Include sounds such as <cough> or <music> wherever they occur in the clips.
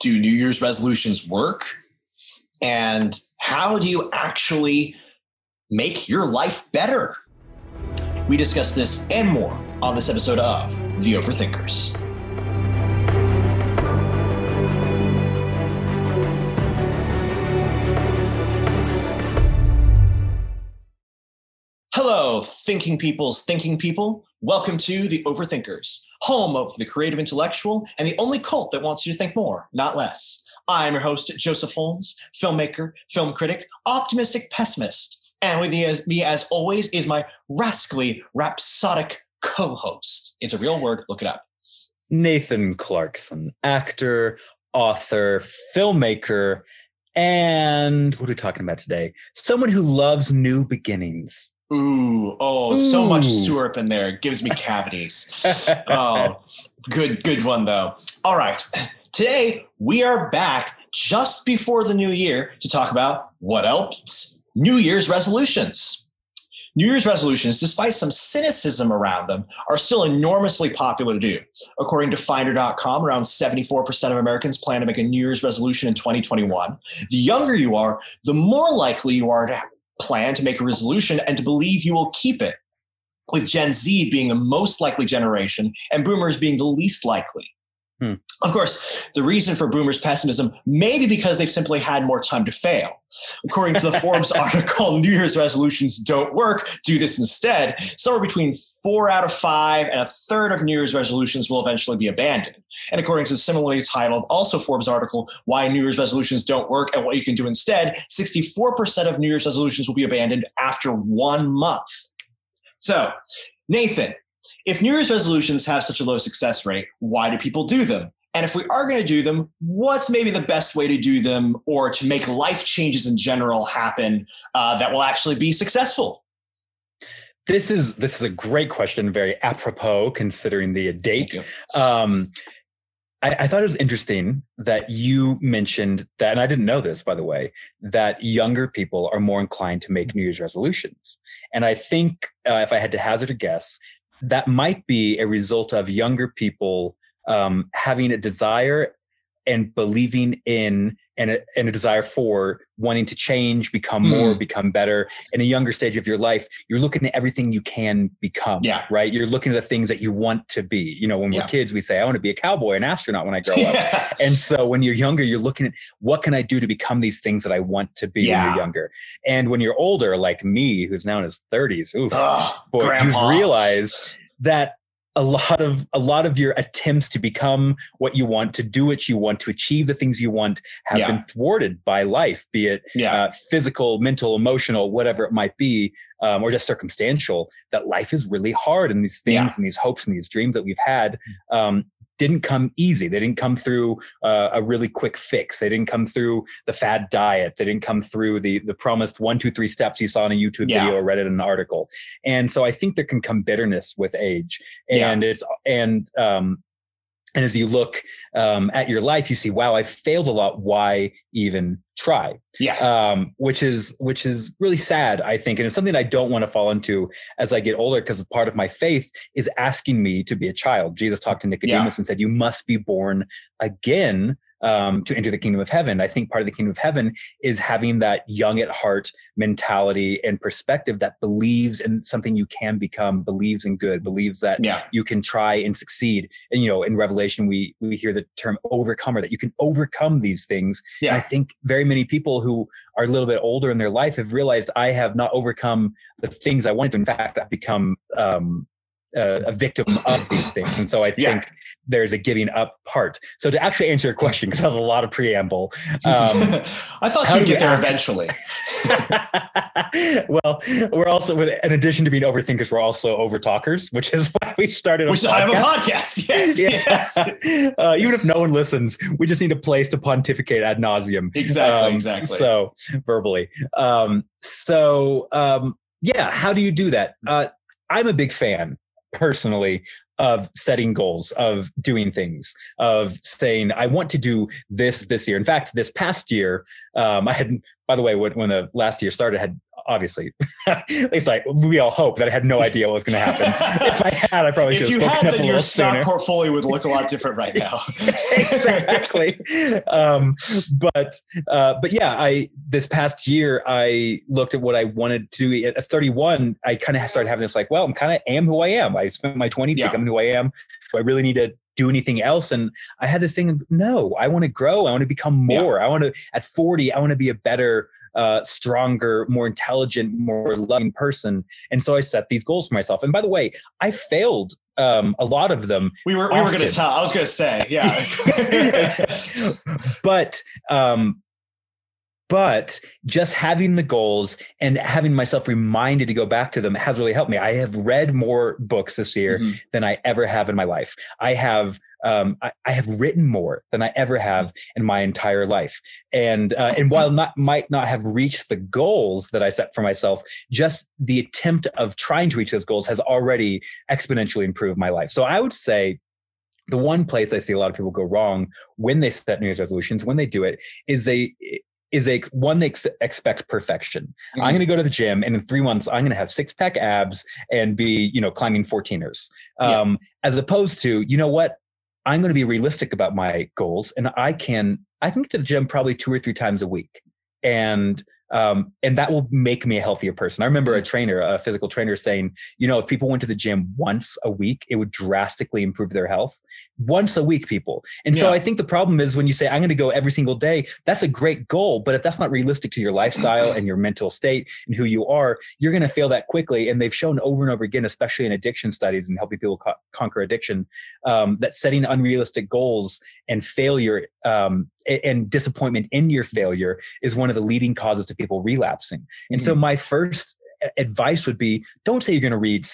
do New Year's resolutions work? And how do you actually make your life better? We discuss this and more on this episode of The Overthinkers. Hello, thinking people's thinking people. Welcome to The Overthinkers, home of the creative intellectual and the only cult that wants you to think more, not less. I'm your host, Joseph Holmes, filmmaker, film critic, optimistic pessimist. And with me as, always, is my rascally, rhapsodic co host. It's a real word, look it up. Nathan Clarkson, actor, author, filmmaker, and what are we talking about today? Someone who loves new beginnings. Ooh, oh, Ooh. so much syrup in there. It gives me <laughs> cavities. <laughs> oh, good, good one though. All right. Today we are back just before the new year to talk about what else? New Year's resolutions. New Year's resolutions, despite some cynicism around them, are still enormously popular to do. According to Finder.com, around 74% of Americans plan to make a New Year's resolution in 2021. The younger you are, the more likely you are to plan to make a resolution and to believe you will keep it, with Gen Z being the most likely generation and boomers being the least likely. Hmm. Of course, the reason for boomers' pessimism may be because they've simply had more time to fail. According to the Forbes <laughs> article, New Year's resolutions don't work, do this instead. Somewhere between four out of five and a third of New Year's resolutions will eventually be abandoned. And according to the similarly titled, also Forbes article, Why New Year's Resolutions Don't Work and What You Can Do Instead, 64% of New Year's resolutions will be abandoned after one month. So, Nathan, if New Year's resolutions have such a low success rate, why do people do them? And if we are going to do them, what's maybe the best way to do them or to make life changes in general happen uh, that will actually be successful? This is this is a great question, very apropos considering the date. Um, I, I, thought it was interesting that you mentioned that, and I didn't know this, by the way, that younger people are more inclined to make New Year's resolutions. And I think, uh, if I had to hazard a guess, that might be a result of younger people um, having a desire and believing in and a, and a desire for wanting to change, become more, mm. become better. In a younger stage of your life, you're looking at everything you can become. Yeah. Right. You're looking at the things that you want to be. You know, when we're kids, we say, I want to be a cowboy, an astronaut when I grow up. <laughs> And so when you're younger, you're looking at what can I do to become these things that I want to be yeah. when you're younger. And when you're older, like me, who's now in his 30s, oof, boy, you realize that a lot of a lot of your attempts to become what you want to do what you want to achieve the things you want have yeah. been thwarted by life be it yeah. uh, physical mental emotional whatever it might be um, or just circumstantial that life is really hard and these things yeah. and these hopes and these dreams that we've had um, didn't come easy. They didn't come through uh, a really quick fix. They didn't come through the fad diet. They didn't come through the the promised one, two, three steps you saw in a YouTube yeah. video or read it in an article. And so I think there can come bitterness with age. And yeah. it's and um, and as you look um, at your life you see wow i failed a lot. Why even try? Yeah. Um, which is which is really sad i think. And it's something i don't want to fall into as i get older because part of my faith is asking me to be a child. Jesus talked to nicodemus yeah. and said you must be born again um, to enter the kingdom of heaven. I think part of the kingdom of heaven is having that young at heart mentality and perspective that believes in something you can become, believes in good, believes that yeah. you can try and succeed. And you know, in Revelation, we we hear the term overcomer that you can overcome these things. Yeah. And I think very many people who are a little bit older in their life have realized I have not overcome the things I wanted to. In fact, I've become um, uh, a victim of these things. And so I think yeah. there's a giving up part. So to actually answer your question, because that was a lot of preamble. Um, <laughs> I thought you'd get there eventually. <laughs> well, we're also, with, in addition to being overthinkers, we're also overtalkers, which is <laughs> why we started a Which podcast. Have a podcast. Yes. yes. Uh, even if no one listens, we just need a place to pontificate ad nauseum. Exactly. Um, exactly. So verbally. Um, so, um, yeah, how do you do that? Uh, I'm a big fan personally of setting goals, of doing things, of saying, I want to do this this year. In fact, this past year, um, I had, by the way, when, when the last year started, had obviously, <laughs> at least like we all hope that I had no idea what was going to happen. <laughs> if I had, I probably should if have you had, up a then your stock sooner. portfolio would look a lot different right now. <laughs> exactly. Um, but uh, but yeah, I this past year I looked at what I wanted to do. At 31, I kind of started having this like, well, I'm kind of am who I am. I spent my 20s Yeah. becoming who I am. Do I really need to do anything else? And I had this thing. No, I want to grow. I want to become Yeah. more. I want to at 40. I want to be a better. Uh, stronger, more intelligent, more loving person, and so I set these goals for myself. And by the way, I failed um, a lot of them We were we were going to tell. I was going to say, yeah. <laughs> but um but just having the goals and having myself reminded to go back to them has really helped me. I have read more books this year Mhm. than I ever have in my life. I have um, I, I have written more than I ever have in my entire life. And uh, and while not might not have reached the goals that I set for myself, just the attempt of trying to reach those goals has already exponentially improved my life. So I would say the one place I see a lot of people go wrong when they set New Year's resolutions, when they do it, is a is a one they ex- expect perfection. Mhm. I'm going to go to the gym, and in three months, I'm going to have six pack abs and be you know climbing 14ers. Yeah. Um, As opposed to you know what, I'm going to be realistic about my goals, and I can I can get to the gym probably two or three times a week, and um, and that will make me a healthier person. I remember a trainer, a physical trainer, saying, you know, if people went to the gym once a week, it would drastically improve their health. Once a week, people. And so I think the problem is when you say, I'm going to go every single day, that's a great goal. But if that's not realistic to your lifestyle and your mental state and who you are, you're going to fail that quickly. And they've shown over and over again, especially in addiction studies and helping people co- conquer addiction, um, that setting unrealistic goals and failure um, and disappointment in your failure is one of the leading causes to people relapsing. And so my first advice would be don't say you're going to read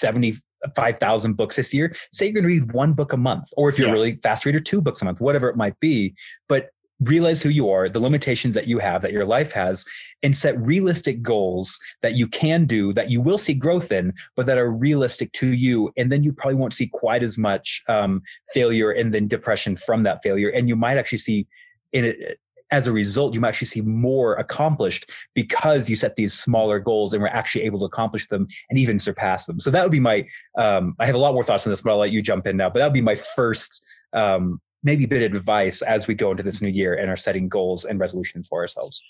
75,000 books this year. Say you're going to read one book a month, or if you're Yeah. a really fast reader, two books a month, whatever it might be. But realize who you are, the limitations that you have, that your life has, and set realistic goals that you can do, that you will see growth in, but that are realistic to you. And then you probably won't see quite as much um, failure and then depression from that failure. And you might actually see in it as a result, you might actually see more accomplished because you set these smaller goals and were actually able to accomplish them and even surpass them. So that would be my. Um, I have a lot more thoughts on this, but I'll let you jump in now. But that would be my first, um, maybe bit of advice as we go into this new year and are setting goals and resolutions for ourselves.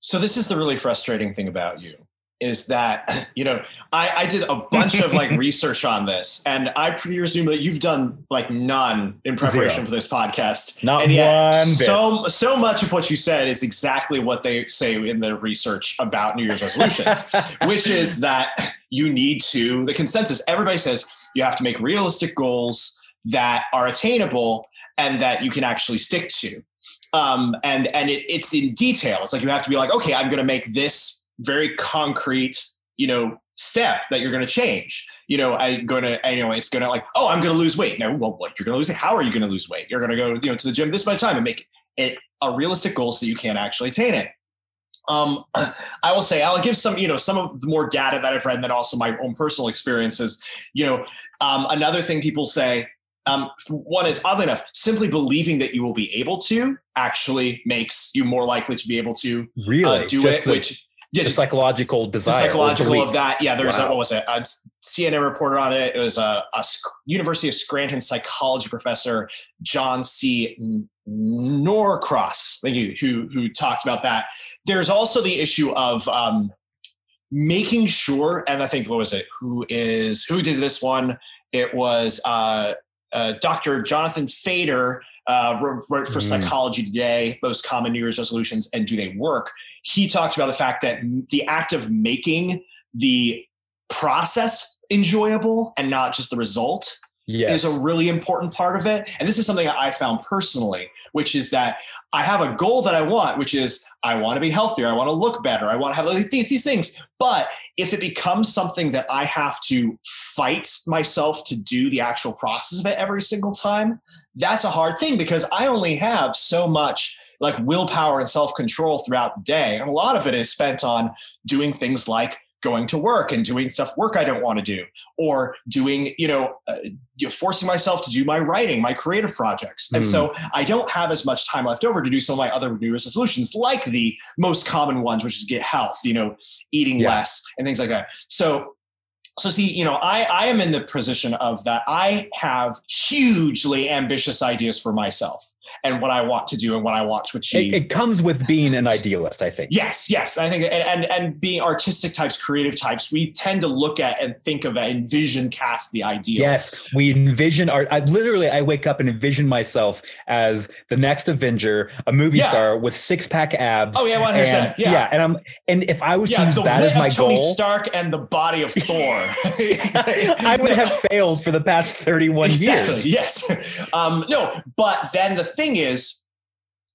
So this is the really frustrating thing about you is that <laughs> you know I, I did a bunch of like <laughs> research on this, and I presume that you've done like none in preparation Zero. for this podcast. Not and yet, one bit. so so much of what you said is exactly what they say in the research about New Year's resolutions, <laughs> which is that you need to the consensus. Everybody says you have to make realistic goals that are attainable and that you can actually stick to. Um, and and it, it's in detail. It's like you have to be like, okay, I'm going to make this very concrete, you know, step that you're going to change. You know, I'm going to, you know, it's going to like, oh, I'm going to lose weight. No, well, what you're going to lose it? How are you going to lose weight? You're going to go, you know, to the gym this much time and make it a realistic goal so you can actually attain it. Um, <clears throat> I will say I'll give some, you know, some of the more data that I've read, and then also my own personal experiences. You know, um, another thing people say, um, one is oddly enough, simply believing that you will be able to actually makes you more likely to be able to Really, uh, do Just it. the- which yeah, the just psychological desire, psychological of that. Yeah, there's a, what was it? A CNN reported on it. It was a, a University of Scranton psychology professor, John C. Norcross, thank you, who who talked about that. There's also the issue of um, making sure, and I think what was it? Who is who did this one? It was uh, uh, Dr. Jonathan Fader. Uh, wrote, wrote for Mm. Psychology Today, most common New Year's resolutions, and do they work? he talked about the fact that the act of making the process enjoyable and not just the result yes. is a really important part of it. And this is something I found personally, which is that I have a goal that I want, which is I want to be healthier, I want to look better, I want to have these, these things. But if it becomes something that I have to fight myself to do the actual process of it every single time, that's a hard thing because I only have so much like willpower and self control throughout the day. And a lot of it is spent on doing things like going to work and doing stuff work I don't want to do, or doing, you know, uh, forcing myself to do my writing, my creative projects. And mm. so I don't have as much time left over to do some of my other New Year's resolutions, like the most common ones, which is get health, you know, eating yeah. less and things like that. So so see you know i i am in the position of that i have hugely ambitious ideas for myself and what I want to do and what I want to achieve. It, it comes with being an idealist, I think. Yes, yes. I think and, and and being artistic types, creative types, we tend to look at and think of it, envision cast the ideal. Yes, we envision art. I literally I wake up and envision myself as the next Avenger, a movie yeah. star with six pack abs. Oh yeah, one hundred percent. Yeah, yeah. And I'm and if I was yeah, to use that as my Tony goal, Stark and the body of Thor, <laughs> <laughs> I would have failed for the past thirty one exactly, years. Yes. Um, no, but then the thing is,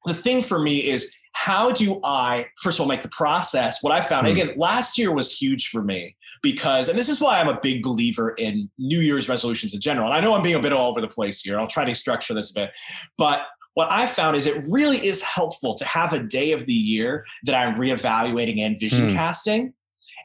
the thing for me is how do I, first of all, make the process? What I found, mm. again, last year was huge for me because, and this is why I'm a big believer in New Year's resolutions in general. And I know I'm being a bit all over the place here. I'll try to structure this a bit. But what I found is it really is helpful to have a day of the year that I'm reevaluating and vision mm. casting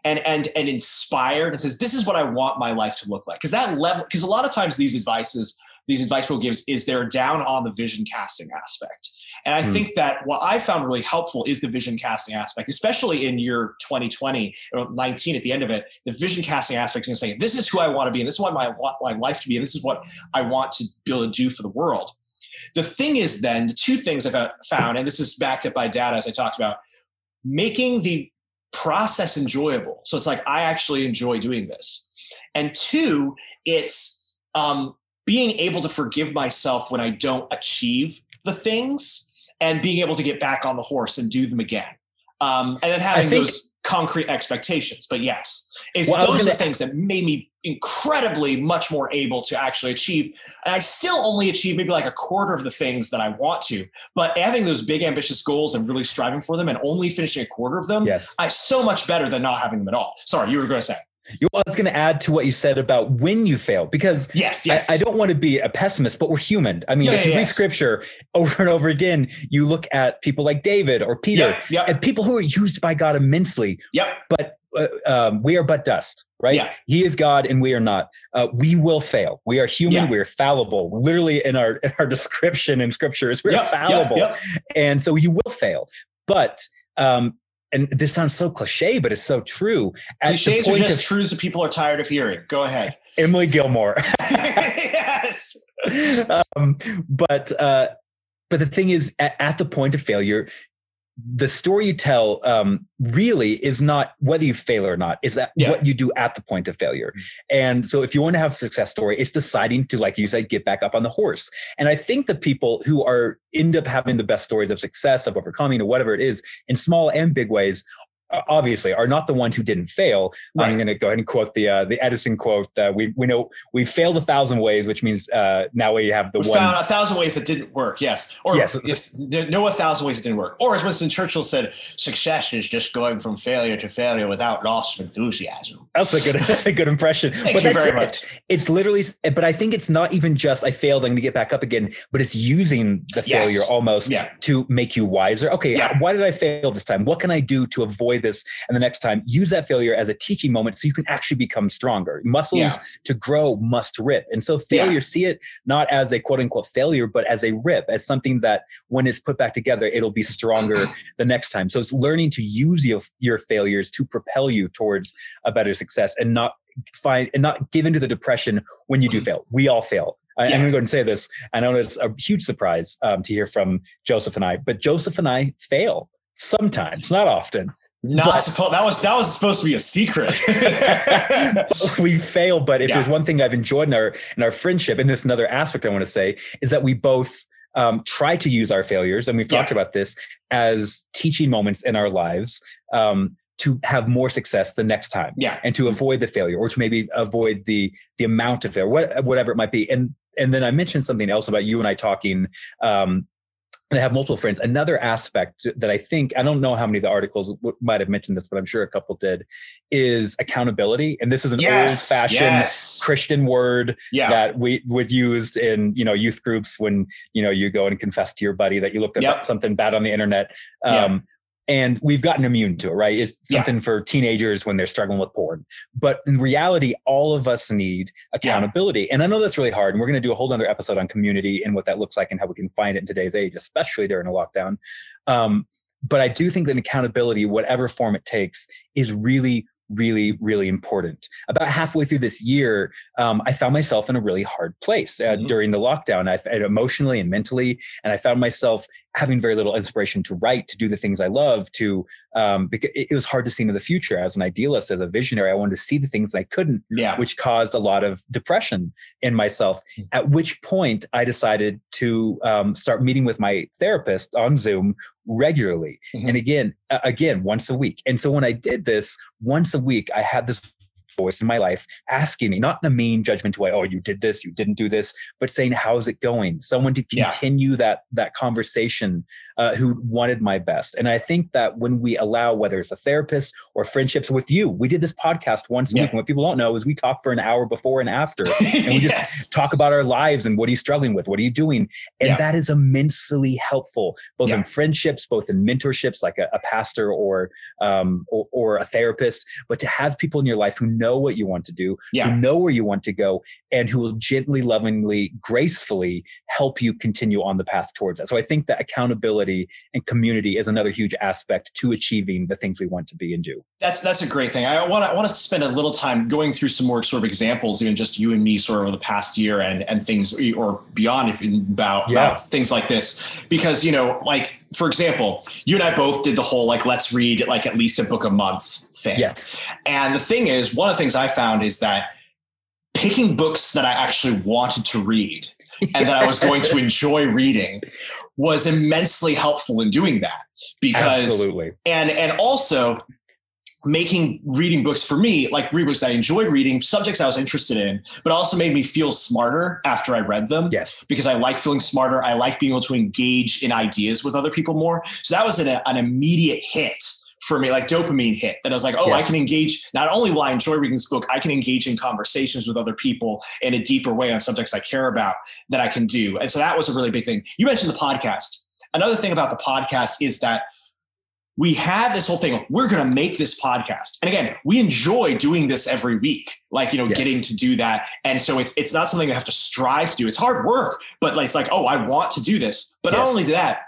and and and inspired and says this is what I want my life to look like because that level because a lot of times these advices these advice people gives is they're down on the vision casting aspect. And I mm. think that what I found really helpful is the vision casting aspect, especially in year 2020 or 19 at the end of it. The vision casting aspect is saying, this is who I want to be, and this is what I want my life to be, and this is what I want to be able to do for the world. The thing is, then, the two things I've found, and this is backed up by data as I talked about, making the process enjoyable. So it's like, I actually enjoy doing this. And two, it's um, being able to forgive myself when I don't achieve the things and being able to get back on the horse and do them again. Um, and then having think, those concrete expectations. But yes, it's well, those are the things that made me incredibly much more able to actually achieve. And I still only achieve maybe like a quarter of the things that I want to, but having those big ambitious goals and really striving for them and only finishing a quarter of them, yes, I so much better than not having them at all. Sorry, you were going to say. You, I was going to add to what you said about when you fail, because yes, yes. I, I don't want to be a pessimist, but we're human. I mean, yeah, if you yeah, read yes. scripture over and over again, you look at people like David or Peter, yep, yep. and people who are used by God immensely. Yep. But uh, um, we are but dust, right? Yeah. He is God and we are not. Uh, we will fail. We are human. Yeah. We're fallible. Literally, in our in our <laughs> description in scriptures, we're yep, fallible, and so you will fail. But um, and this sounds so cliche, but it's so true. At Cliches are just of, truths that people are tired of hearing. Go ahead. <laughs> Emily Gilmore. <laughs> <laughs> yes. Um, but uh, but the thing is, at, at, the point of failure, the story you tell um, really is not whether you fail or not is that yeah. what you do at the point of failure mm-hmm. and so if you want to have a success story it's deciding to like you said get back up on the horse and i think the people who are end up having the best stories of success of overcoming or whatever it is in small and big ways obviously are not the ones who didn't fail. Right. I'm going to go ahead and quote the uh, the Edison quote. Uh, we we know we failed a thousand ways, which means uh, now we have the we one. Found a thousand ways that didn't work. Yes, or yes, yes, no, a thousand ways that didn't work. Or as Winston Churchill said, success is just going from failure to failure without loss of enthusiasm. That's a good <laughs> that's a good impression. Thank but you very much. It's literally, but I think it's not even just I failed. I'm going to get back up again, but it's using the yes. failure almost yeah. to make you wiser. Okay, yeah. why did I fail this time? What can I do to avoid this? And the next time, use that failure as a teaching moment so you can actually become stronger. Muscles yeah. to grow must rip. And so failure, yeah. see it not as a quote unquote failure, but as a rip, as something that when it's put back together, it'll be stronger the next time. So it's learning to use your, your failures to propel you towards a better success and not find and not give into the depression when you do fail. We all fail. I, am going to go and say this. I know it's a huge surprise um, to hear from Joseph and I, but Joseph and I fail sometimes, not often. Not supposed. That was that was supposed to be a secret. <laughs> we fail, but if yeah. there's one thing I've enjoyed in our in our friendship, and this another aspect I want to say is that we both um, try to use our failures, and we've yeah. talked about this as teaching moments in our lives um, to have more success the next time, yeah, and to avoid the failure, or to maybe avoid the the amount of failure, what, whatever it might be. And and then I mentioned something else about you and I talking um, and I have multiple friends. Another aspect that I think I don't know how many of the articles might have mentioned this, but I'm sure a couple did, is accountability. And this is an yes, old-fashioned yes. Christian word yeah. that we was used in you know youth groups when you know you go and confess to your buddy that you looked up yep. something bad on the internet. Um, yep. And we've gotten immune to it, right? It's something yeah. for teenagers when they're struggling with porn. But in reality, all of us need accountability. Yeah. And I know that's really hard. And we're going to do a whole other episode on community and what that looks like and how we can find it in today's age, especially during a lockdown. Um, but I do think that accountability, whatever form it takes, is really, really, really important. About halfway through this year, um, I found myself in a really hard place uh, mm-hmm. during the lockdown. I emotionally and mentally, and I found myself having very little inspiration to write, to do the things I love, to um, because it was hard to see into the future as an idealist, as a visionary. I wanted to see the things I couldn't, yeah. which caused a lot of depression in myself. Mm-hmm. At which point, I decided to um, start meeting with my therapist on Zoom regularly, mm-hmm. and again, uh, again once a week. And so when I did this once a week, I had this voice in my life asking me, not in a mean judgmental way, oh, you did this, you didn't do this, but saying, how's it going? Someone to continue yeah. that that conversation uh, who wanted my best. And I think that when we allow, whether it's a therapist or friendships with you, we did this podcast once yeah. a week. And what people don't know is we talk for an hour before and after, <laughs> and we yes. just talk about our lives and what are you struggling with? What are you doing? And yeah. that is immensely helpful, both in friendships, both in mentorships, like a, a pastor or, um, or, or a therapist, but to have people in your life who know know what you want to do, yeah. who know where you want to go, and who will gently, lovingly, gracefully help you continue on the path towards that. So I think that accountability and community is another huge aspect to achieving the things we want to be and do. That's that's a great thing. I want to, I want to spend a little time going through some more sort of examples, even just you and me, sort of over the past year and and things or beyond, if about, yeah. about things like this, because you know, like for example, you and I both did the whole like let's read like at least a book a month thing. Yes. And the thing is, one of the things I found is that picking books that I actually wanted to read and that I was going to <laughs> enjoy reading was immensely helpful in doing that because Absolutely. and and also making reading books for me, like read books that I enjoyed reading, subjects I was interested in, but also made me feel smarter after I read them. Yes. Because I like feeling smarter. I like being able to engage in ideas with other people more. So that was an, an immediate hit for me, like dopamine hit that I was like, oh, yes. I can engage. Not only will I enjoy reading this book, I can engage in conversations with other people in a deeper way on subjects I care about that I can do. And so that was a really big thing. You mentioned the podcast. Another thing about the podcast is that we had this whole thing of we're going to make this podcast. And again we enjoy doing this every week like you know yes. getting to do that. And so it's it's not something we have to strive to do. It's hard work but like it's like oh i want to do this. But yes. not only that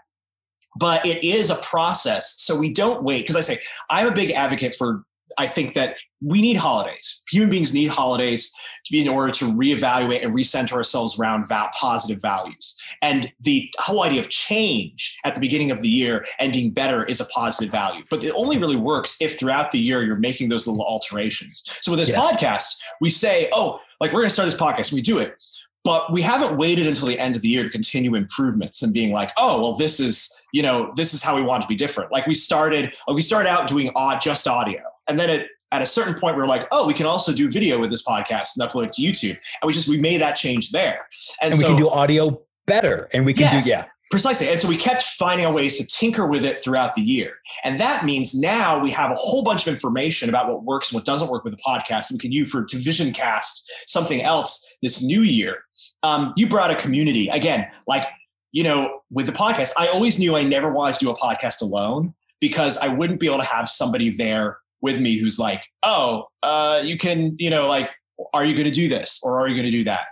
but it is a process. So we don't wait because i say i'm a big advocate for I think that we need holidays. Human beings need holidays to be in order to reevaluate and recenter ourselves around val- positive values. And the whole idea of change at the beginning of the year and being better is a positive value. But it only really works if throughout the year you're making those little alterations. So with this yes. podcast, we say, oh, like we're going to start this podcast and we do it. But we haven't waited until the end of the year to continue improvements and being like, oh, well, this is, you know, this is how we want to be different. Like we started, like we started out doing just audio and then it, at a certain point, we are like, oh, we can also do video with this podcast and upload it to YouTube. And we just, we made that change there. And, and so, we can do audio better and we can yes, do, yeah. Precisely. And so we kept finding our ways to tinker with it throughout the year. And that means now we have a whole bunch of information about what works and what doesn't work with the podcast. And we can use for to vision cast something else this new year. Um, you brought a community again, like, you know, with the podcast, I always knew I never wanted to do a podcast alone because I wouldn't be able to have somebody there with me who's like, oh, uh, you can, you know, like, are you going to do this or are you going to do that?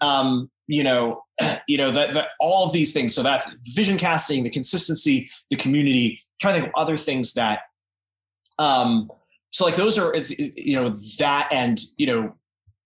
Um, you know, <clears throat> you know that, that all of these things. So that's vision casting, the consistency, the community. Trying to think of other things that. Um, so like those are you know that and you know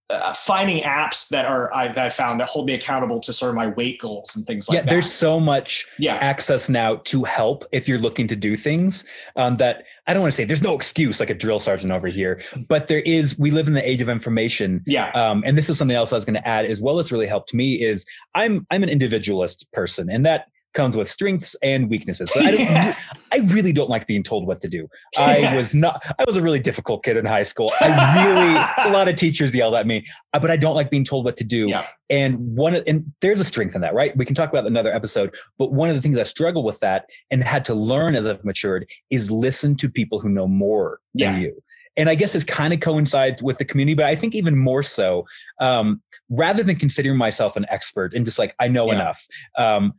uh, finding apps that are I, that I found that hold me accountable to sort of my weight goals and things like yeah, that. Yeah, there's so much yeah. access now to help if you're looking to do things um, that I don't want to say there's no excuse like a drill sergeant over here, but there is. We live in the age of information. Yeah. Um, and this is something else I was going to add as well as really helped me is I'm I'm an individualist person, and that comes with strengths and weaknesses. But I, <laughs> yes. I really don't like being told what to do. I was not, I was a really difficult kid in high school. I really, a lot of teachers yelled at me, uh, but I don't like being told what to do. Yeah. And one, and there's a strength in that, right? We can talk about another episode, but one of the things I struggle with that and had to learn as I've matured is listen to people who know more yeah. than you and I guess this kind of coincides with the community, but I think even more so, um, rather than considering myself an expert and just like I know yeah. enough, um,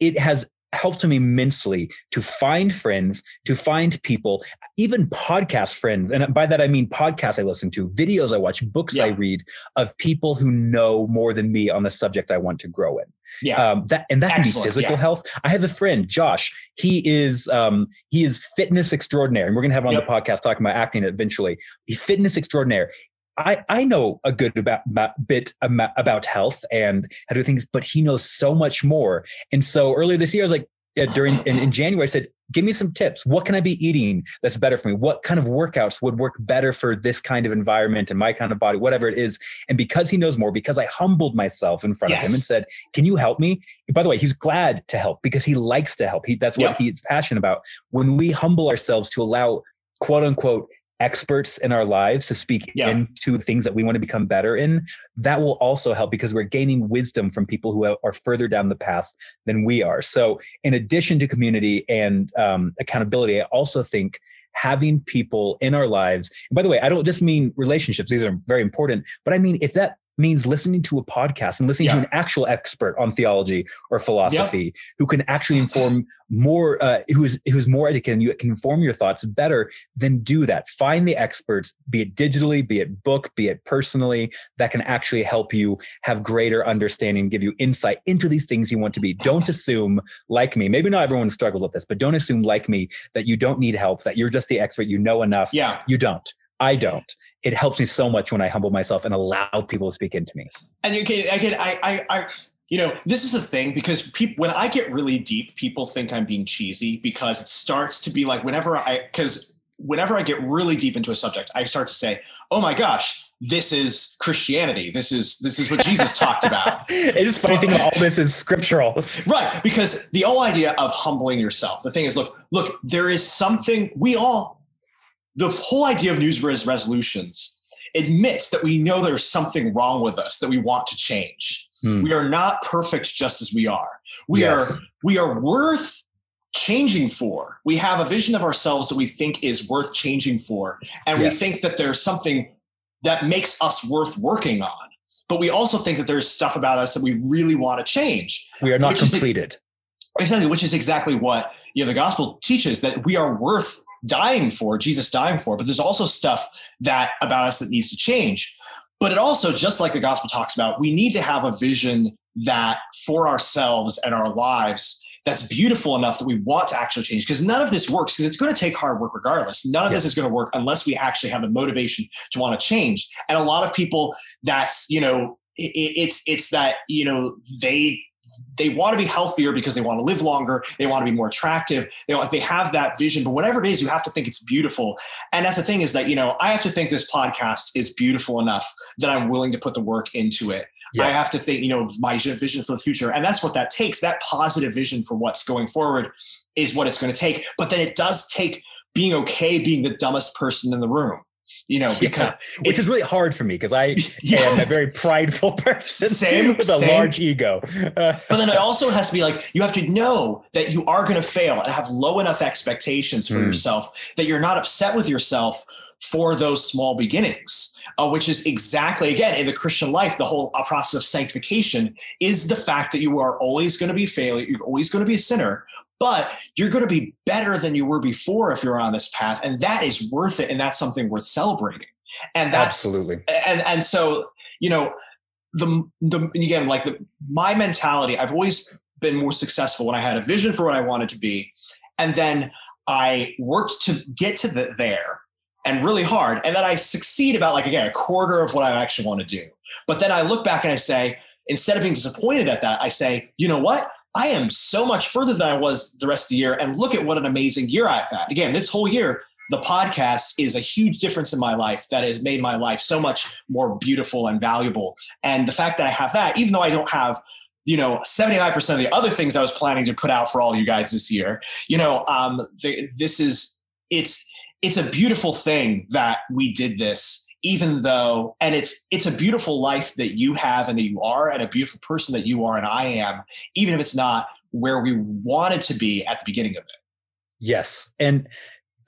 it has helped me immensely to find friends, to find people, even podcast friends. And by that, I mean podcasts I listen to, videos I watch, books yeah. I read of people who know more than me on the subject I want to grow in. Yeah. Um, that and that Excellent. can be physical yeah. health. I have a friend, Josh. He is um, he is fitness extraordinaire, and we're gonna have him on yep. the podcast talking about acting eventually. He's fitness extraordinaire. I, I know a good about, about, bit about health and how to do things, but he knows so much more. And so earlier this year, I was like, uh, during in, in January, I said, give me some tips. What can I be eating that's better for me? What kind of workouts would work better for this kind of environment and my kind of body, whatever it is. And because he knows more, because I humbled myself in front yes. of him and said, can you help me? By the way, he's glad to help because he likes to help. He, that's what yeah. he's passionate about. When we humble ourselves to allow quote unquote experts in our lives to speak yeah. into things that we want to become better in, that will also help because we're gaining wisdom from people who are further down the path than we are. So, in addition to community and um, accountability, I also think having people in our lives, and by the way, I don't just mean relationships, these are very important, but I mean, if that means listening to a podcast and listening yeah. to an actual expert on theology or philosophy who can actually inform more uh, who's who's more educated and you can inform your thoughts better than do that. Find the experts be it digitally be it book be it personally that can actually help you have greater understanding give you insight into these things you want to be. Don't assume like me maybe not everyone struggles with this but don't assume like me that you don't need help that you're just the expert you know enough. Yeah. You don't I don't. It helps me so much when I humble myself and allow people to speak into me. And you can, again, I, I, I, you know, this is a thing because people, when I get really deep, people think I'm being cheesy because it starts to be like whenever I, because whenever I get really deep into a subject, I start to say, "Oh my gosh, this is Christianity. This is this is what Jesus talked about." <laughs> it is funny thinking all this is scriptural, right? Because the whole idea of humbling yourself. The thing is, look, look, there is something we all the whole idea of New Year's resolutions admits that we know there's something wrong with us that we want to change. Hmm. We are not perfect just as we are. We yes. are we are worth changing for. We have a vision of ourselves that we think is worth changing for, and yes. we think that there's something that makes us worth working on. But we also think that there's stuff about us that we really want to change. We are not completed. Is, exactly, which is exactly what you know the gospel teaches that we are worth dying for, Jesus dying for, but there's also stuff that about us that needs to change. But it also, just like the gospel talks about, we need to have a vision that for ourselves and our lives that's beautiful enough that we want to actually change because none of this works because it's going to take hard work regardless. None of this is going to work unless we actually have the motivation to want to change. And a lot of people that's you know it, it's it's that you know they they want to be healthier because they want to live longer. They want to be more attractive. They want, they have that vision, but whatever it is, you have to think it's beautiful. And that's the thing is that, you know, I have to think this podcast is beautiful enough that I'm willing to put the work into it. Yes. I have to think, you know, my vision for the future. And that's what that takes. That positive vision for what's going forward is what it's going to take. But then it does take being okay being the dumbest person in the room you know, because yeah, which it, is really hard for me because I <laughs> am a very prideful <laughs> person same, with a same. large ego. <laughs> but then it also has to be like you have to know that you are going to fail and have low enough expectations for mm. yourself that you're not upset with yourself for those small beginnings. Uh, which is exactly again in the Christian life, the whole uh, process of sanctification is the fact that you are always going to be a failure, you're always going to be a sinner, but you're going to be better than you were before if you're on this path and that is worth it and that's something worth celebrating. And that's absolutely. and and so you know the the again like the my mentality i've always been more successful when i had a vision for what i wanted to be and then i worked to get to the there and really hard and then i succeed about like again a quarter of what i actually want to do. But then i look back and i say instead of being disappointed at that i say you know what I am so much further than I was the rest of the year. And look at what an amazing year I've had. Again, this whole year, the podcast is a huge difference in my life that has made my life so much more beautiful and valuable. And the fact that I have that, even though I don't have you know 75% of the other things i was planning to put out for all you guys this year you know um, the, this is it's it's a beautiful thing that we did this even though and it's it's a beautiful life that you have and that you are and a beautiful person that you are and I am even if it's not where we wanted to be at the beginning of it. Yes. And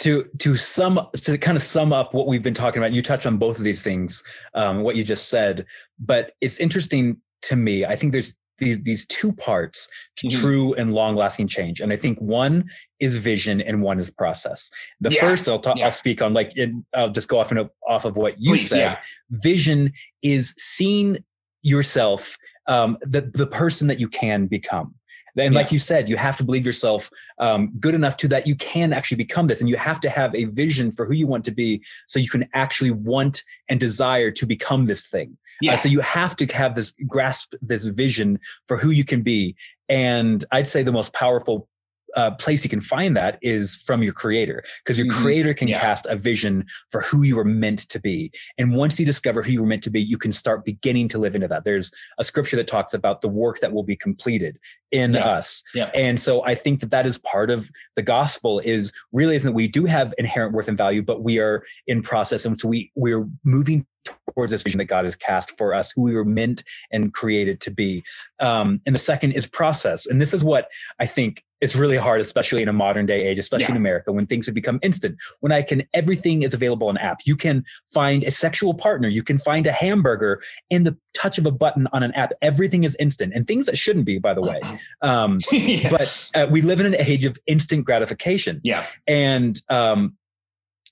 to to sum to kind of sum up what we've been talking about you touched on both of these things um, what you just said but it's interesting to me i think there's these these two parts to mm-hmm. true and long lasting change. And I think one is vision and one is process. The yeah. first I'll talk, yeah. I'll speak on like it, I'll just go off and off of what you Please, said. Yeah. Vision is seeing yourself, um, the the person that you can become. And like you said, you have to believe yourself um, good enough to that you can actually become this. And you have to have a vision for who you want to be so you can actually want and desire to become this thing. Yeah. Uh, so you have to have this grasp this vision for who you can be. And I'd say the most powerful uh, place you can find that is from your creator because your mm-hmm. creator can yeah. cast a vision for who you were meant to be and once you discover who you were meant to be you can start beginning to live into that there's a scripture that talks about the work that will be completed in yeah. us yeah. and so i think that that is part of the gospel is realizing that we do have inherent worth and value but we are in process and so we we're moving towards this vision that God has cast for us, who we were meant and created to be. Um, and the second is process. And this is what I think is really hard, especially in a modern day age, especially yeah. in America, when things have become instant. When I can, everything is available on app. You can find a sexual partner. You can find a hamburger in the touch of a button on an app. Everything is instant, and things that shouldn't be, by the way. Um, <laughs> yeah. But uh, we live in an age of instant gratification. Yeah. And um,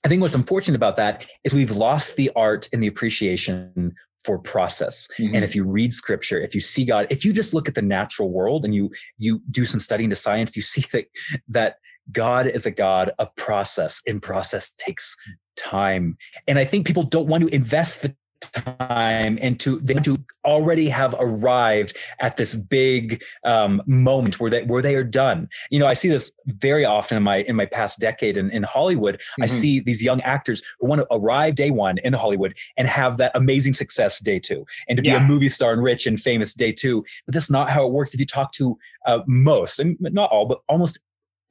I think what's unfortunate about that is we've lost the art and the appreciation for process. Mm-hmm. And if you read scripture, if you see God, if you just look at the natural world and you you do some study into science, you see <laughs> that that God is a God of process, and process takes time. And I think people don't want to invest the time and to them to already have arrived at this big um, moment where they where they are done. You know, I see this very often in my in my past decade in, in Hollywood. Mm-hmm. I see these young actors who want to arrive day one in Hollywood and have that amazing success day two, and to be a movie star and rich and famous day two. But that's not how it works. If you talk to uh, most, and not all, but almost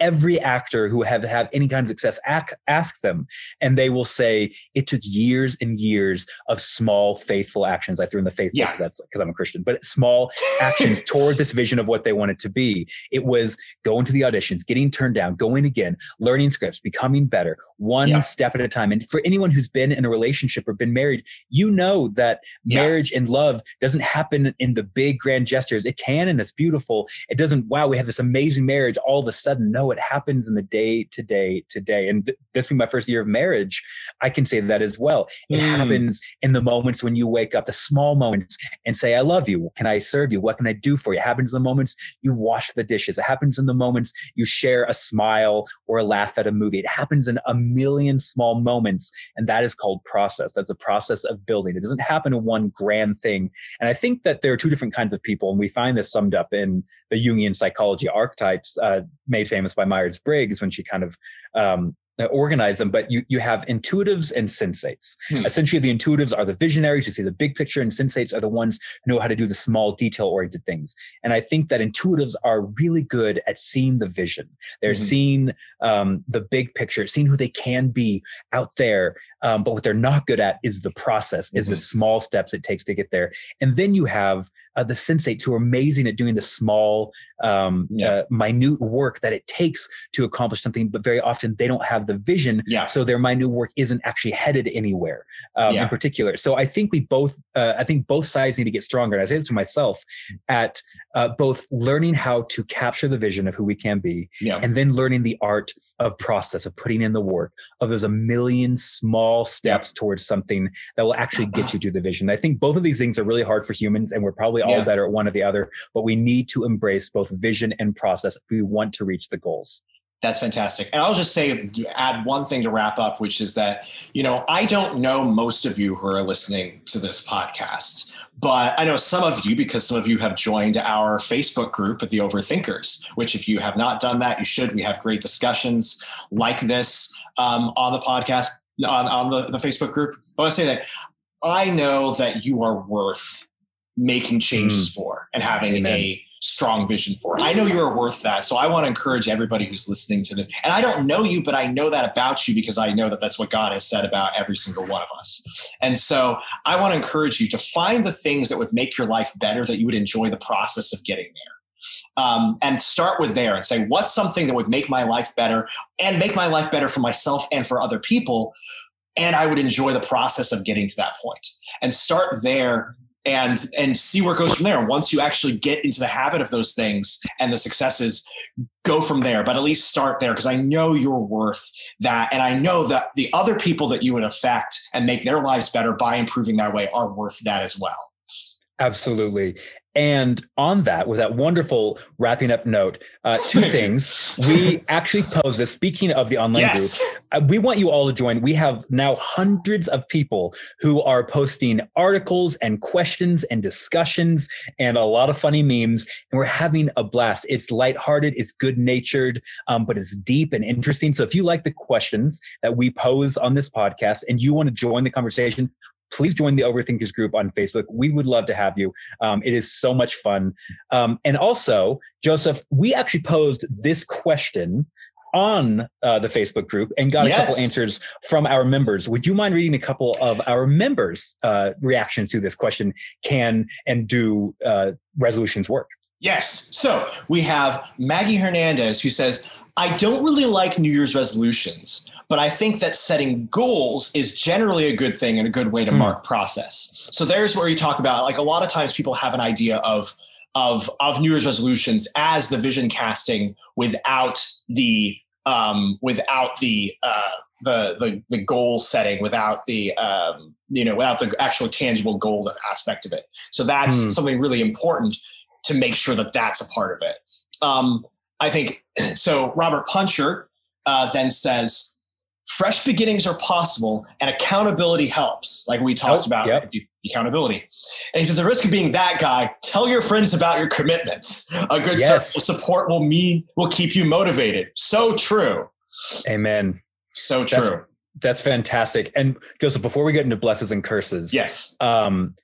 every actor who have had any kind of success ask, ask them and they will say it took years and years of small faithful actions i threw in the faithful because yeah. that's because i'm a christian but small <laughs> actions toward this vision of what they wanted to be it was going to the auditions getting turned down going again learning scripts becoming better one yeah. step at a time and for anyone who's been in a relationship or been married you know that yeah. marriage and love doesn't happen in the big grand gestures it can and it's beautiful it doesn't wow we have this amazing marriage all of a sudden no it happens in the day to day to day. And th- this being my first year of marriage, I can say that as well. It mm. happens in the moments when you wake up, the small moments, and say, I love you. Can I serve you? What can I do for you? It happens in the moments you wash the dishes. It happens in the moments you share a smile or a laugh at a movie. It happens in a million small moments. And that is called process. That's a process of building. It doesn't happen in one grand thing. And I think that there are two different kinds of people. And we find this summed up in the Jungian psychology archetypes uh, made famous by Myers Briggs when she kind of um, organize them, but you you have intuitives and sensates. Hmm. Essentially, the intuitives are the visionaries who see the big picture, and sensates are the ones who know how to do the small, detail-oriented things. And I think that intuitives are really good at seeing the vision. They're mm-hmm. seeing um, the big picture, seeing who they can be out there. Um, but what they're not good at is the process, mm-hmm. is the mm-hmm. small steps it takes to get there. And then you have uh, the sensates who are amazing at doing the small, um, yeah. uh, minute work that it takes to accomplish something. But very often they don't have the vision, yeah. so their my new work isn't actually headed anywhere um, yeah. in particular. So I think we both, uh, I think both sides need to get stronger. And I say this to myself at uh, both learning how to capture the vision of who we can be, yeah. and then learning the art of process of putting in the work of those a million small steps yeah. towards something that will actually get you to the vision. I think both of these things are really hard for humans, and we're probably all better at one or the other. But we need to embrace both vision and process if we want to reach the goals. That's fantastic. And I'll just say, add one thing to wrap up, which is that, you know, I don't know most of you who are listening to this podcast, but I know some of you because some of you have joined our Facebook group at the Overthinkers, which if you have not done that, you should. We have great discussions like this um, on the podcast, on, on the, the Facebook group. But I say that I know that you are worth making changes mm. for and having Amen. a strong vision for. I know you're worth that. So I want to encourage everybody who's listening to this. And I don't know you, but I know that about you because I know that that's what God has said about every single one of us. And so I want to encourage you to find the things that would make your life better, that you would enjoy the process of getting there. Um, and start with there and say, what's something that would make my life better and make my life better for myself and for other people? And I would enjoy the process of getting to that point and start there and and see where it goes from there. Once you actually get into the habit of those things and the successes, go from there. But at least start there because I know you're worth that, and I know that the other people that you would affect and make their lives better by improving that way are worth that as well. Absolutely. And on that, with that wonderful wrapping up note, uh, <laughs> two things. We actually pose this. Speaking of the online yes. group, uh, we want you all to join. We have now hundreds of people who are posting articles and questions and discussions and a lot of funny memes. And we're having a blast. It's lighthearted, it's good natured, um, but it's deep and interesting. So if you like the questions that we pose on this podcast and you want to join the conversation, please join the Overthinkers group on Facebook. We would love to have you. Um, it is so much fun. Um, and also, Joseph, we actually posed this question on uh, the Facebook group and got yes. a couple answers from our members. Would you mind reading a couple of our members' uh, reactions to this question? Can and do uh, resolutions work? Yes. So we have Maggie Hernandez who says, I don't really like New Year's resolutions. But I think that setting goals is generally a good thing and a good way to mm. mark process. So there's where you talk about like a lot of times people have an idea of of of New Year's resolutions as the vision casting without the um, without the uh, the the the goal setting, without the um, you know without the actual tangible goal aspect of it. So that's mm. something really important to make sure that that's a part of it. Um, I think <clears throat> so. Robert Puncher uh, then says fresh beginnings are possible and accountability helps like we talked oh, about yep. accountability. And he says the risk of being that guy tell your friends about your commitments. A good yes. support will mean will keep you motivated. So true. Amen. So true. that's, that's fantastic. And joseph before we get into blesses and curses yes. um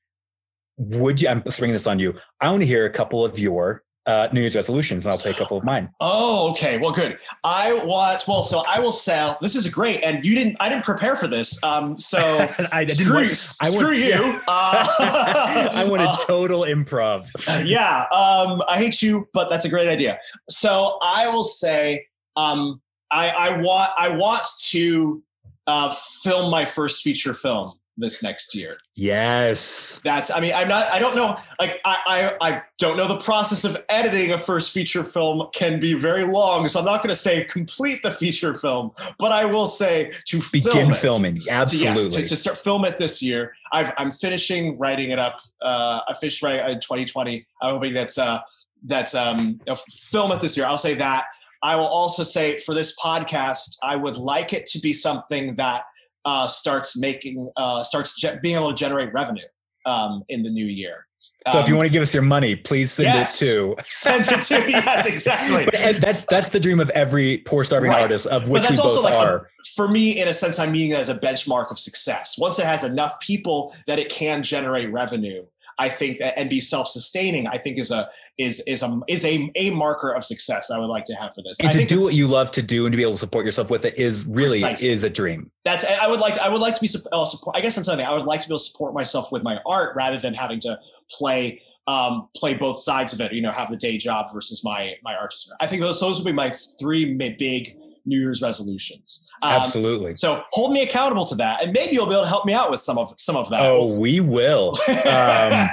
would you i'm springing this on you. I want to hear a couple of your uh, New Year's resolutions, and I'll take a couple of mine. Oh, okay. Well, good. I want. Well, so I will sell. This is great, and you didn't. I didn't prepare for this. Um, so <laughs> I didn't. Screw, want, I screw want, you. <laughs> Yeah. Uh, <laughs> I wanted uh, total improv. yeah. Um, I hate you, but that's a great idea. So I will say, um, I, I want. I want to uh, film my first feature film this next year. Yes. That's I mean, I'm not I don't know like I I, I don't know the process of editing a first feature film can be very long. So I'm not gonna say complete the feature film, but I will say to begin film filming. Absolutely. To, yes, to, to, start film it this year. i am finishing writing it up. Uh, I finished writing in 2020. I'm hoping that's uh that's um film it this year. I'll say that. I will also say for this podcast, I would like it to be something that uh, starts making uh, starts ge- being able to generate revenue um, in the new year. So um, if you um, want to give us your money, please send yes, it to. <laughs> send it to yes, exactly. <laughs> but that's that's the dream of every poor starving right. artist, of which we both like are. A, for me, in a sense, I'm meaning it as a benchmark of success. Once it has enough people that it can generate revenue, I think and be self-sustaining, I think is a is is a is a a marker of success I would like to have for this. And I to do what you love to do and to be able to support yourself with it is really precisely. is a dream. That's I would like I would like to be uh, support. I guess that's something I would like to be able to support myself with my art rather than having to play um, play both sides of it. You know, have the day job versus my my artist. I think those those would be my three big New Year's resolutions. Um, Absolutely. So hold me accountable to that, and maybe you'll be able to help me out with some of some of that. Oh, we will. Um,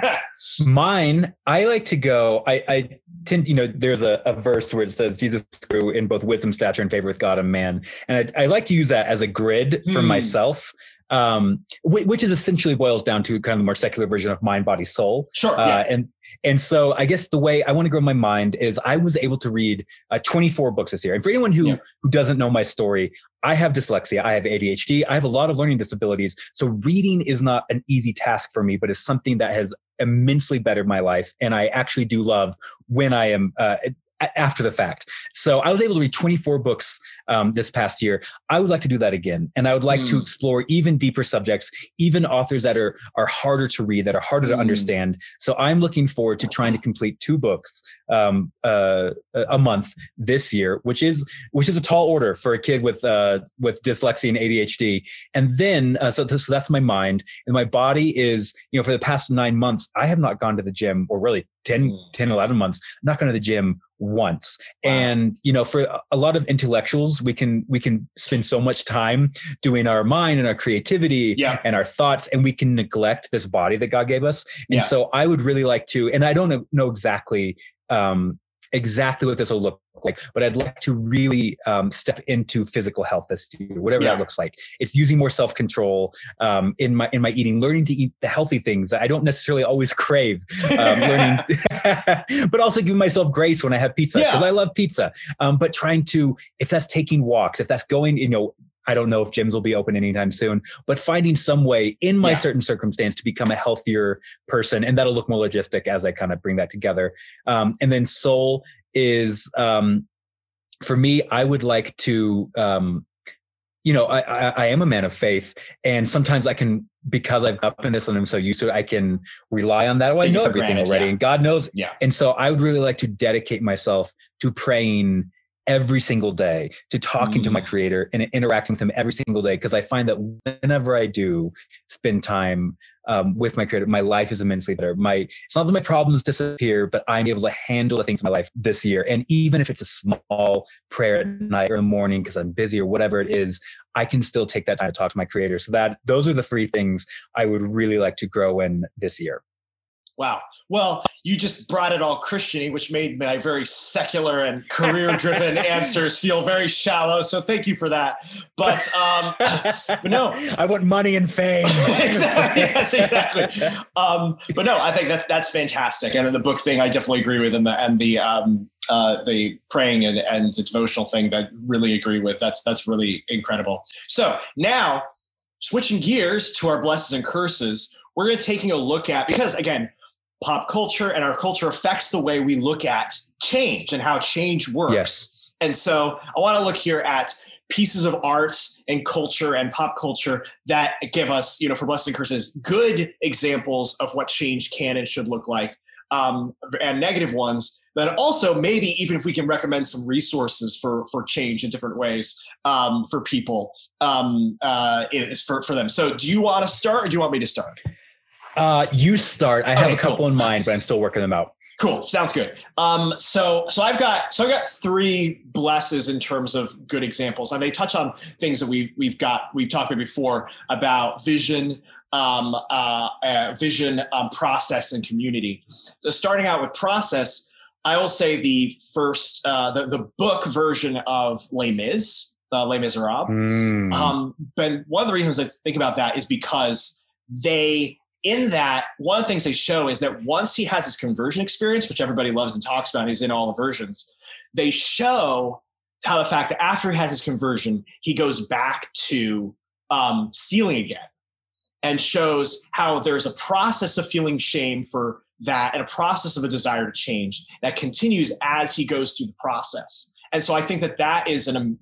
<laughs> mine, I like to go. I, I tend, you know, there's a, a, verse where it says Jesus grew in both wisdom, stature, and favor with God and man, and I, I like to use that as a grid for mm. myself um, which is essentially boils down to kind of the more secular version of mind, body, soul. Sure. Uh, yeah. And and so I guess the way I want to grow my mind is I was able to read uh, 24 books this year. And for anyone who, yeah. who doesn't know my story, I have dyslexia, I have ADHD, I have a lot of learning disabilities. So reading is not an easy task for me, but it's something that has immensely bettered my life. And I actually do love when I am uh, after the fact. So I was able to read 24 books um, this past year. I would like to do that again, and I would like mm. to hmm. explore even deeper subjects, even authors that are are harder to read, that are harder mm. to hmm. understand. So I'm looking forward to trying to complete two books um, uh, a month this year, which is which is a tall order for a kid with uh, with dyslexia and ADHD. And then uh, so, so that's my mind, and my body is you know for the past nine months I have not gone to the gym, or really 10, mm. 10 11 months, not gone to the gym once wow. and you know for a lot of intellectuals we can we can spend so much time doing our mind and our creativity yeah. and our thoughts and we can neglect this body that god gave us and yeah. so i would really like to and i don't know exactly um exactly what this will look like, but I'd like to really um, step into physical health this year, whatever yeah. that looks like. It's using more self control um, in my in my eating, learning to eat the healthy things that I don't necessarily always crave, um, <laughs> learning, <laughs> but also giving myself grace when I have pizza because yeah. I love pizza. Um, but trying to, if that's taking walks, if that's going, you know, I don't know if gyms will be open anytime soon, but finding some way in my yeah. certain circumstance to become a healthier person. And that'll look more logistic as I kind of bring that together. Um, and then soul is, um, for me, I would like to, um, you know, I, I, I, am a man of faith, and sometimes I can, because I've up in this and I'm so used to it, I can rely on that. Well, I know everything granted, already, yeah. and God knows. Yeah. And so I would really like to dedicate myself to praying every single day to talking mm. to my mm. creator and interacting with him every single day because i find that whenever i do spend time um, with my creator my life is immensely better my it's not that my problems disappear but i'm able to handle the things in my life this year and even if it's a small prayer at night or in the morning because i'm busy or whatever it is i can still take that time to talk to my creator so that those are the three things i would really like to grow in this year Wow. Well, you just brought it all Christiany, which made my very secular and career-driven <laughs> answers feel very shallow. So thank you for that. But um, <laughs> but no, I want money and fame. <laughs> exactly. Yes, exactly. Um, but no, I think that's that's fantastic. And in the book thing, I definitely agree with, and the and the um, uh, the praying and, and the devotional thing that really agree with. That's that's really incredible. So now switching gears to our blessings and curses, we're going to taking a look at because again pop culture and our culture affects the way we look at change and how change works. Yes. And so I want to look here at pieces of art and culture and pop culture that give us, you know, for blessing curses, good examples of what change can and should look like. Um, and negative ones, but also maybe even if we can recommend some resources for for change in different ways um, for people um, uh, is for for them. So, do you want to start, or do you want me to start? Uh, you start. I have okay, a couple cool. in mind, but I'm still working them out. Cool. Sounds good. Um, so so I've got so I've got three blesses in terms of good examples, and they touch on things that we we've got we've talked about before about vision, um, uh, uh, vision, um, process, and community. So starting out with process, I will say the first uh, the the book version of Les Mis, uh, Les Miserables. Mm. Um, but one of the reasons I think about that is because they in that, one of the things they show is that once he has his conversion experience, which everybody loves and talks about, he's in all the versions, they show how the fact that after he has his conversion, he goes back to um, stealing again and shows how there's a process of feeling shame for that and a process of a desire to change that continues as he goes through the process. And so I think that that is an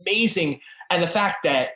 amazing, and the fact that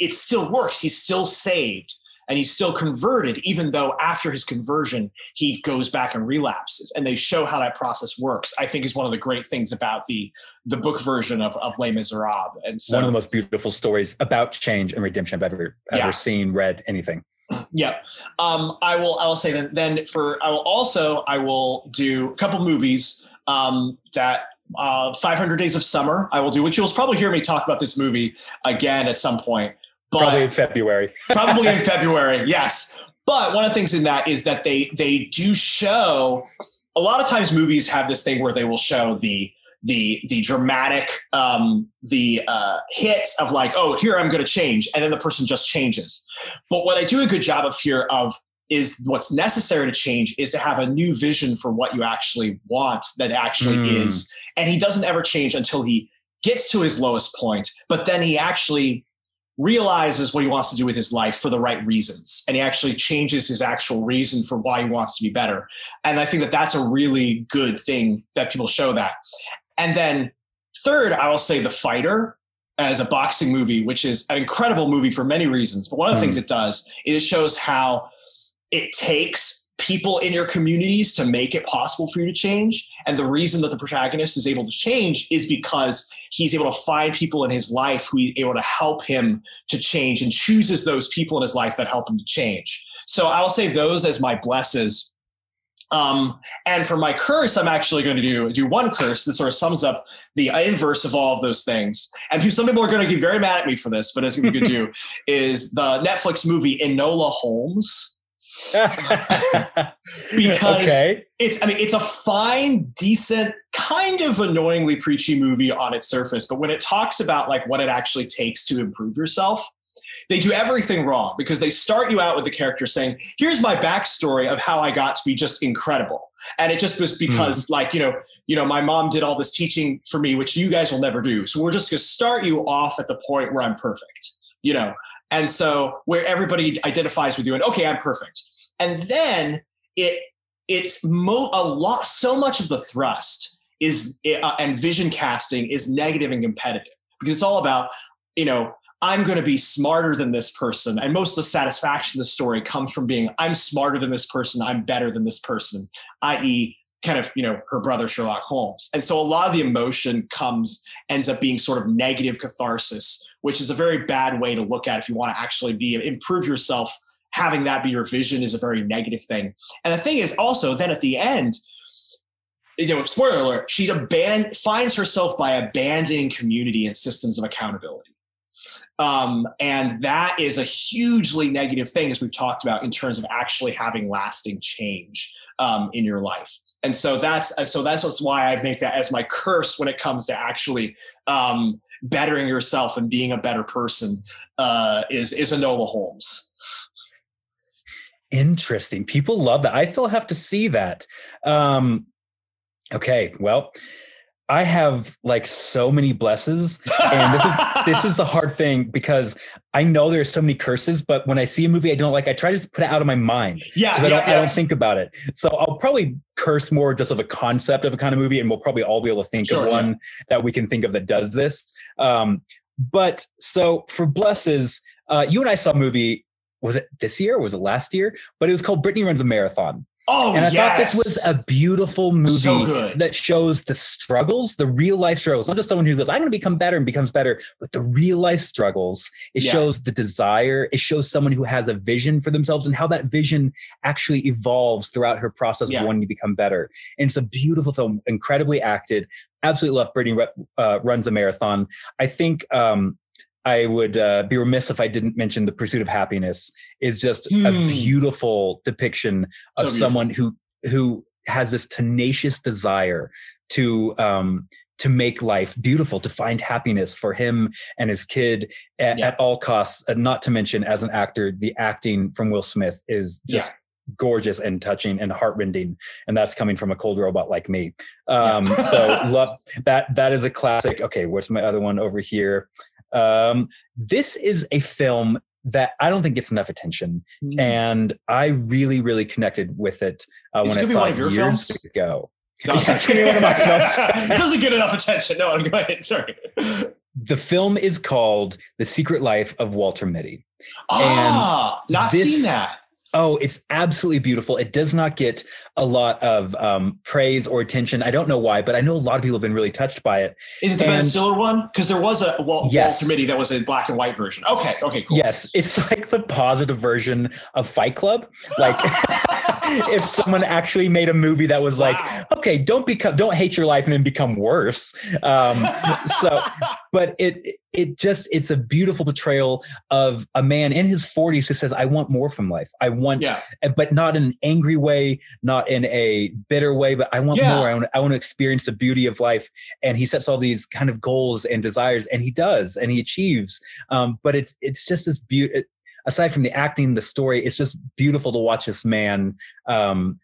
it still works, he's still saved and he's still converted, even though after his conversion, he goes back and relapses. And they show how that process works, I think is one of the great things about the the book version of, of Les Miserables. And so one of the most beautiful stories about change and redemption I've ever ever yeah. seen, read, anything. Yeah. Um, I will I will say that then for I will also I will do a couple movies um, that uh, 500 Days of Summer. I will do, which you'll probably hear me talk about this movie again at some point. But probably in February. <laughs> probably in February, yes. But one of the things in that is that they they do show a lot of times movies have this thing where they will show the the the dramatic um, the uh, hits of like oh here I'm going to change and then the person just changes. But what I do a good job of here of is what's necessary to change is to have a new vision for what you actually want that actually mm. is and he doesn't ever change until he gets to his lowest point but then he actually realizes what he wants to do with his life for the right reasons and he actually changes his actual reason for why he wants to be better and i think that that's a really good thing that people show that and then third i will say the fighter as a boxing movie which is an incredible movie for many reasons but one of the mm. things it does is it shows how it takes people in your communities to make it possible for you to change. And the reason that the protagonist is able to change is because he's able to find people in his life who are able to help him to change and chooses those people in his life that help him to change. So I'll say those as my blesses. Um, and for my curse, I'm actually going to do do one curse that sort of sums up the inverse of all of those things. And some people are going to get very mad at me for this, but it's going to be good. Is the Netflix movie Enola Holmes? Because okay. it's I mean it's a fine, decent, kind of annoyingly preachy movie on its surface, but when it talks about like what it actually takes to improve yourself, they do everything wrong because they start you out with the character saying, "Here's my backstory of how I got to be just incredible," and it just was because, mm. like, you know, you know, my mom did all this teaching for me, which you guys will never do. So we're just going to start you off at the point where I'm perfect, you know, and so where everybody identifies with you, and okay, I'm perfect, and then it it's mo- a lot, so much of the thrust is uh, and vision casting is negative and competitive because it's all about you know I'm going to be smarter than this person. And most of the satisfaction the story comes from being, I'm smarter than this person. I'm better than this person, i.e., kind of, you know, her brother Sherlock Holmes. And so a lot of the emotion comes, ends up being sort of negative catharsis, which is a very bad way to look at if you want to actually be, improve yourself. Having that be your vision is a very negative thing. And the thing is also, then at the end, you know, spoiler alert, she aban- finds herself by abandoning community and systems of accountability um, and that is a hugely negative thing, as we've talked about, in terms of actually having lasting change um, in your life. And so that's so that's why I make that as my curse when it comes to actually um, bettering yourself and being a better person. Uh, is is Enola Holmes. Interesting. People love that. I still have to see that. Um, okay, well, I have like so many blesses, and this is <laughs> this is a hard thing because I know there's so many curses, but when I see a movie I don't like, I try to put it out of my mind. Yeah, yeah, I don't, yeah. I don't think about it. So I'll probably curse more just of a concept of a kind of movie, and we'll probably all be able to think sure, of one yeah. that we can think of that does this. Um, but so for blesses, uh, you and I saw a movie. Was it this year? or was it last year? But it was called Brittany Runs a Marathon. Oh, and I yes. thought this was a beautiful movie so that shows the struggles, the real life struggles, not just someone who goes, I'm going to become better and becomes better, but the real life struggles. It yeah. shows the desire. It shows someone who has a vision for themselves and how that vision actually evolves throughout her process yeah. of wanting to become better. And it's a beautiful film, incredibly acted. Absolutely love Brittany uh, runs a marathon. I think um, I would uh, be remiss if I didn't mention the pursuit of happiness is just a hmm. beautiful depiction of so someone who who has this tenacious desire to um, to make life beautiful, to find happiness for him and his kid at, yeah. at all costs. And not to mention, as an actor, the acting from Will Smith is just yeah gorgeous and touching and heartrending and that's coming from a cold robot like me um so <laughs> love that that is a classic okay where's my other one over here um, this is a film that I don't think gets enough attention, mm. and I really, really connected with it uh, when I saw it years films? ago. No, <laughs> <laughs> it doesn't get enough attention. No, go ahead. Sorry. The film is called The Secret Life of Walter Mitty. Ah, and not this, seen that. Oh, it's absolutely beautiful. It does not get a lot of um, praise or attention. I don't know why, but I know a lot of people have been really touched by it. Is it the and, Ben Stiller one? Because there was a Wal- yes. Walter Mitty that was a black and white version. Okay, okay, cool. Yes, it's <laughs> like the positive version of Fight Club. Like <laughs> <laughs> if someone actually made a movie that was like, wow. okay, don't become, don't hate your life and then become worse. Um, so, but it it just it's a beautiful portrayal of a man in his 40s who says i want more from life i want yeah. but not in an angry way not in a bitter way but i want yeah. more I want, I want to experience the beauty of life and he sets all these kind of goals and desires and he does and he achieves um, but it's it's just this beauty aside from the acting the story it's just beautiful to watch this man um,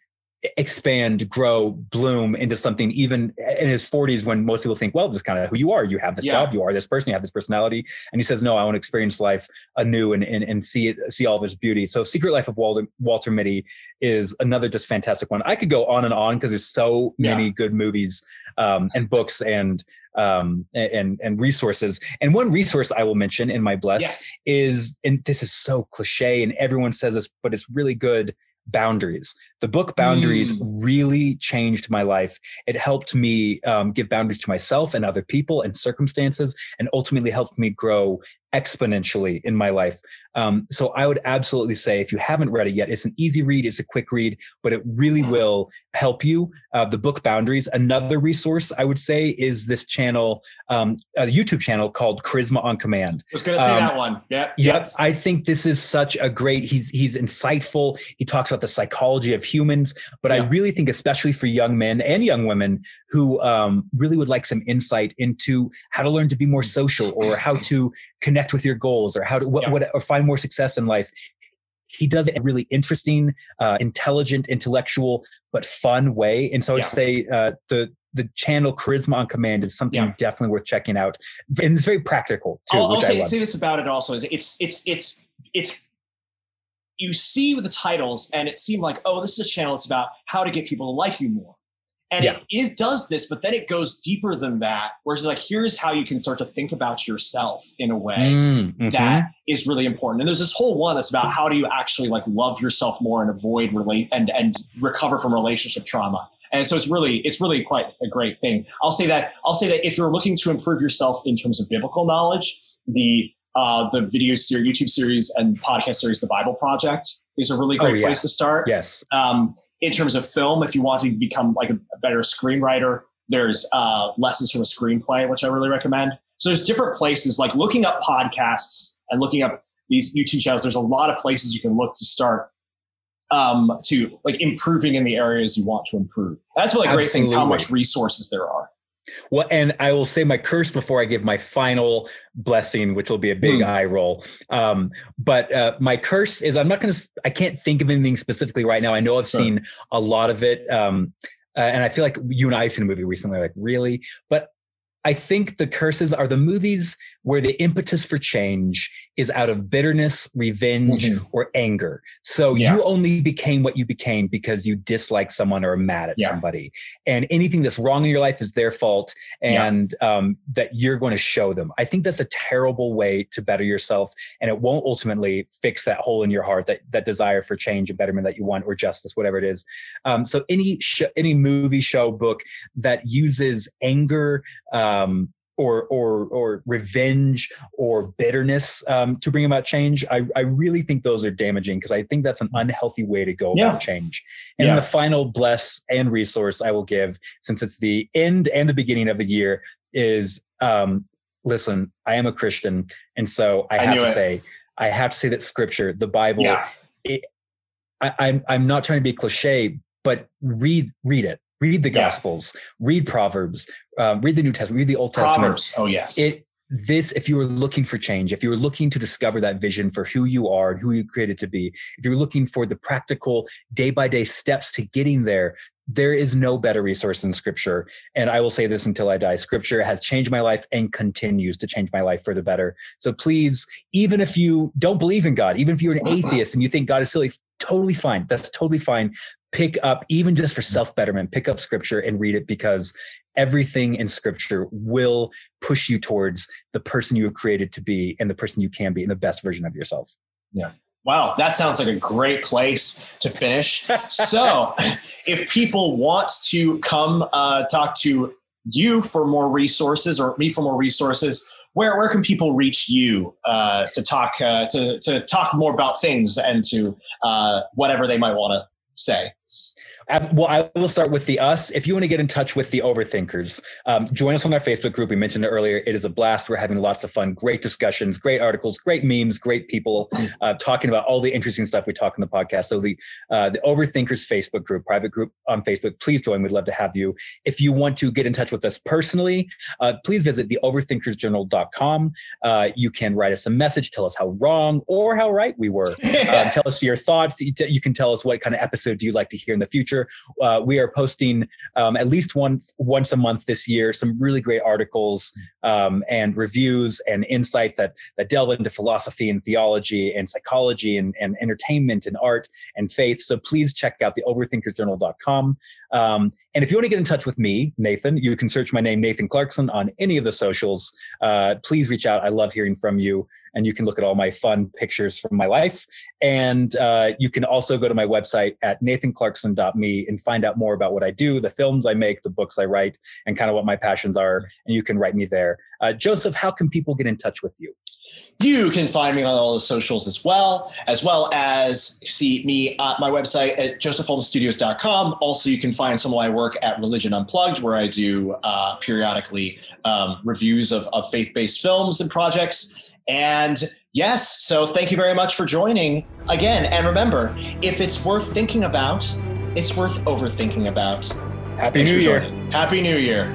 expand, grow, bloom into something even in his 40s when most people think, well, this kind of who you are. You have this yeah. job, you are this person, you have this personality. And he says, no, I want to experience life anew and, and, and see it, see all of its beauty. So Secret Life of Walter, Walter Mitty is another just fantastic one. I could go on and on because there's so many yeah. good movies um, and books and um, and and resources. And one resource I will mention in my bless yes. is, and this is so cliche, and everyone says this, but it's really good boundaries. The book Boundaries mm. really changed my life. It helped me um, give boundaries to myself and other people and circumstances, and ultimately helped me grow exponentially in my life. Um, so I would absolutely say if you haven't read it yet, it's an easy read, it's a quick read, but it really will help you. Uh, the book Boundaries. Another resource I would say is this channel, um, a YouTube channel called Charisma on Command. I was going to say um, that one. Yeah. Yep. I think this is such a great. He's he's insightful. He talks about the psychology of humans, but I really think especially for young men and young women who um, really would like some insight into how to learn to be more social or how to connect with your goals or how to what, what or find more success in life he does it in a really interesting, uh, intelligent, intellectual, but fun way. And so yeah. I'd say uh, the the channel Charisma on Command is something yeah. definitely worth checking out, and it's very practical too. I'll, I'll say, say, this about it also is it's it's it's it's you see with the titles, and it seemed like oh, this is a channel. It's about how to get people to like you more and yeah. it is does this but then it goes deeper than that where it's like here's how you can start to think about yourself in a way mm, mm-hmm. that is really important and there's this whole one that's about how do you actually like love yourself more and avoid relate and and recover from relationship trauma and so it's really it's really quite a great thing i'll say that i'll say that if you're looking to improve yourself in terms of biblical knowledge the uh, the video series, YouTube series, and podcast series, The Bible Project, is a really oh, great oh, yeah. place to start. Yes. Um, in terms of film, if you want to become like a, a better screenwriter, there's uh, lessons from a screenplay, which I really recommend. So there's different places like looking up podcasts and looking up these YouTube channels. There's a lot of places you can look to start um, to like improving in the areas you want to improve. That's one of the great things, how much resources there are. Well, and I will say my curse before I give my final blessing, which will be a big mm. eye roll. Um, but uh, my curse is I'm not going to, I can't think of anything specifically right now. I know I've sure. seen a lot of it. Um, uh, and I feel like you and I have seen a movie recently, like really, but I think the curses are the movies where the impetus for change is out of bitterness, revenge, mm-hmm. or anger. So yeah. you only became what you became because you dislike someone or are mad at yeah. somebody. And anything that's wrong in your life is their fault and yeah. um, that you're going to show them. I think that's a terrible way to better yourself. And it won't ultimately fix that hole in your heart, that, that desire for change and betterment that you want or justice, whatever it is. Um, so any, sh- any movie, show, book that uses anger, um, or or or revenge or bitterness um, to bring about change. I, I really think those are damaging because I think that's an unhealthy way to go yeah. about change. And yeah. the final bless and resource I will give, since it's the end and the beginning of the year, is um, listen. I am a Christian, and so I, I have to it. say, I have to say that Scripture, the Bible, yeah. it, I, I'm I'm not trying to be cliche, but read read it read the gospels. Yeah. read proverbs. Um, read the new testament. Read the old proverbs. testament oh yes. It this if you were looking for change if you were looking to discover that vision for who you are and who you created to be if you're looking for the practical day by day steps to getting there there is no better resource than scripture. And i will say this until i die. Scripture has changed my life and continues to change my life for the better. So please even if you don't believe in god even if you're an atheist and you think god is silly totally fine. That's totally fine. Pick up even just for self betterment pick up scripture and read it because everything in scripture will push you towards the person you were created to be and the person you can be and the best version of yourself. Yeah. Wow, that sounds like a great place to finish. so, <laughs> if people want to come uh, talk to you for more resources or me for more resources, where where can people reach you uh, to talk uh, to to talk more about things and to uh, whatever they might want to say? Well, I will start with the us. If you want to get in touch with the overthinkers, um, join us on our Facebook group. We mentioned it earlier. It is a blast. We're having lots of fun, great discussions, great articles, great memes, great people uh, talking about all the interesting stuff we talk in the podcast. So the uh, the overthinkers Facebook group, private group on Facebook, please join. We'd love to have you. If you want to get in touch with us personally, uh, please visit the overthinkersjournal.com. Uh, you can write us a message, tell us how wrong or how right we were. Uh, <laughs> tell us your thoughts. You can tell us what kind of episode do you like to hear in the future Uh, we are posting um, at least once once a month this year some really great articles um, and reviews and insights that that delve into philosophy and theology and psychology and, and entertainment and art and faith. So please check out the overthinkersjournal.com. Um, and if you want to get in touch with me, Nathan, you can search my name, Nathan Clarkson, on any of the socials. Uh, please reach out. I love hearing from you and you can look at all my fun pictures from my life. And uh, you can also go to my website at nathanclarkson.me and find out more about what I do, the films I make, the books I write, and kind of what my passions are. And you can write me there. Uh, Joseph, how can people get in touch with you? You can find me on all the socials as well, as well as see me at my website at josephholmesstudios.com. Also, you can find some of my work at Religion Unplugged, where I do uh, periodically um, reviews of, of faith based films and projects. And yes, so thank you very much for joining again. And remember, if it's worth thinking about, it's worth overthinking about. Happy Thanks New Year. Happy New Year.